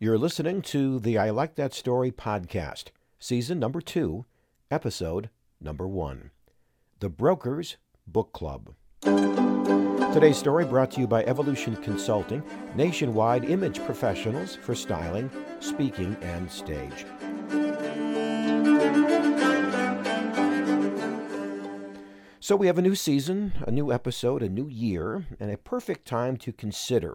You're listening to the I Like That Story podcast, season number two, episode number one The Brokers Book Club. Today's story brought to you by Evolution Consulting, nationwide image professionals for styling, speaking, and stage. So, we have a new season, a new episode, a new year, and a perfect time to consider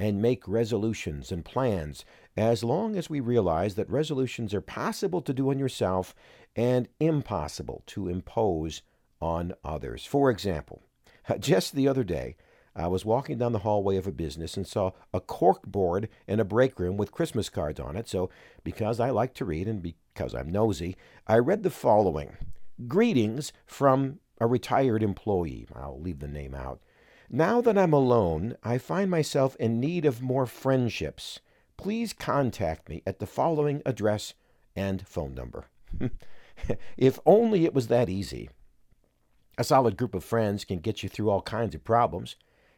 and make resolutions and plans as long as we realize that resolutions are possible to do on yourself and impossible to impose on others. For example, just the other day, I was walking down the hallway of a business and saw a cork board in a break room with Christmas cards on it. So, because I like to read and because I'm nosy, I read the following Greetings from a retired employee. I'll leave the name out. Now that I'm alone, I find myself in need of more friendships. Please contact me at the following address and phone number. if only it was that easy. A solid group of friends can get you through all kinds of problems,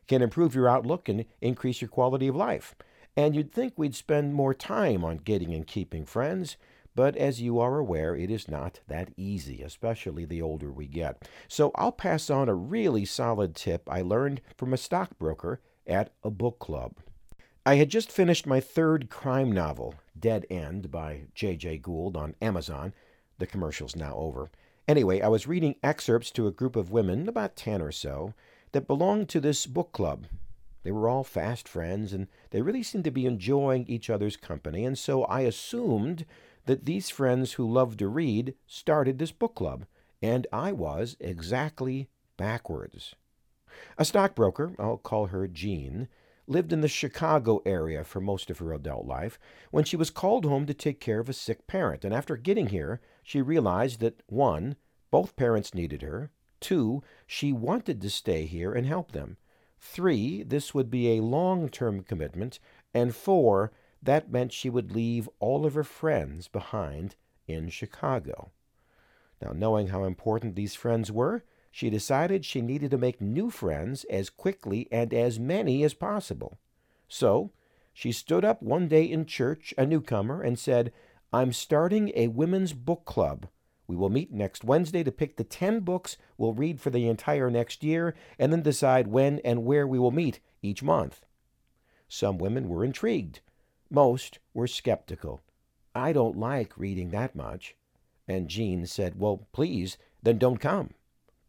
can improve your outlook, and increase your quality of life. And you'd think we'd spend more time on getting and keeping friends, but as you are aware, it is not that easy, especially the older we get. So I'll pass on a really solid tip I learned from a stockbroker at a book club. I had just finished my third crime novel, Dead End, by J.J. Gould on Amazon. The commercial's now over. Anyway, I was reading excerpts to a group of women, about 10 or so, that belonged to this book club. They were all fast friends, and they really seemed to be enjoying each other's company, and so I assumed that these friends who loved to read started this book club, and I was exactly backwards. A stockbroker, I'll call her Jean, lived in the Chicago area for most of her adult life when she was called home to take care of a sick parent, and after getting here, she realized that one, both parents needed her, two, she wanted to stay here and help them, three, this would be a long term commitment, and four, that meant she would leave all of her friends behind in Chicago. Now, knowing how important these friends were, she decided she needed to make new friends as quickly and as many as possible. So, she stood up one day in church, a newcomer, and said, I'm starting a women's book club. We will meet next Wednesday to pick the 10 books we'll read for the entire next year and then decide when and where we will meet each month. Some women were intrigued. Most were skeptical. I don't like reading that much. And Jean said, Well, please, then don't come.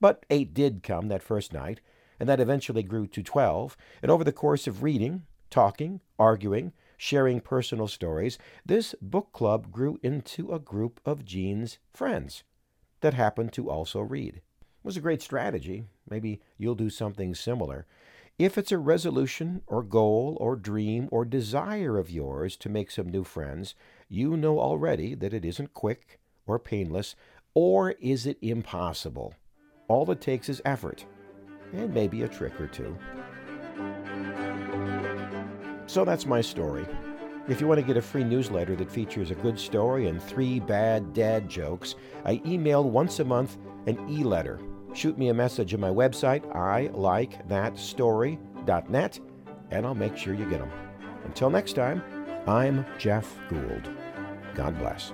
But eight did come that first night, and that eventually grew to twelve. And over the course of reading, talking, arguing, sharing personal stories, this book club grew into a group of Jean's friends that happened to also read. It was a great strategy. Maybe you'll do something similar. If it's a resolution or goal or dream or desire of yours to make some new friends, you know already that it isn't quick or painless, or is it impossible? All it takes is effort and maybe a trick or two. So that's my story. If you want to get a free newsletter that features a good story and three bad dad jokes, I email once a month an e letter shoot me a message on my website, I like that story.net, and I'll make sure you get them. Until next time, I'm Jeff Gould. God bless.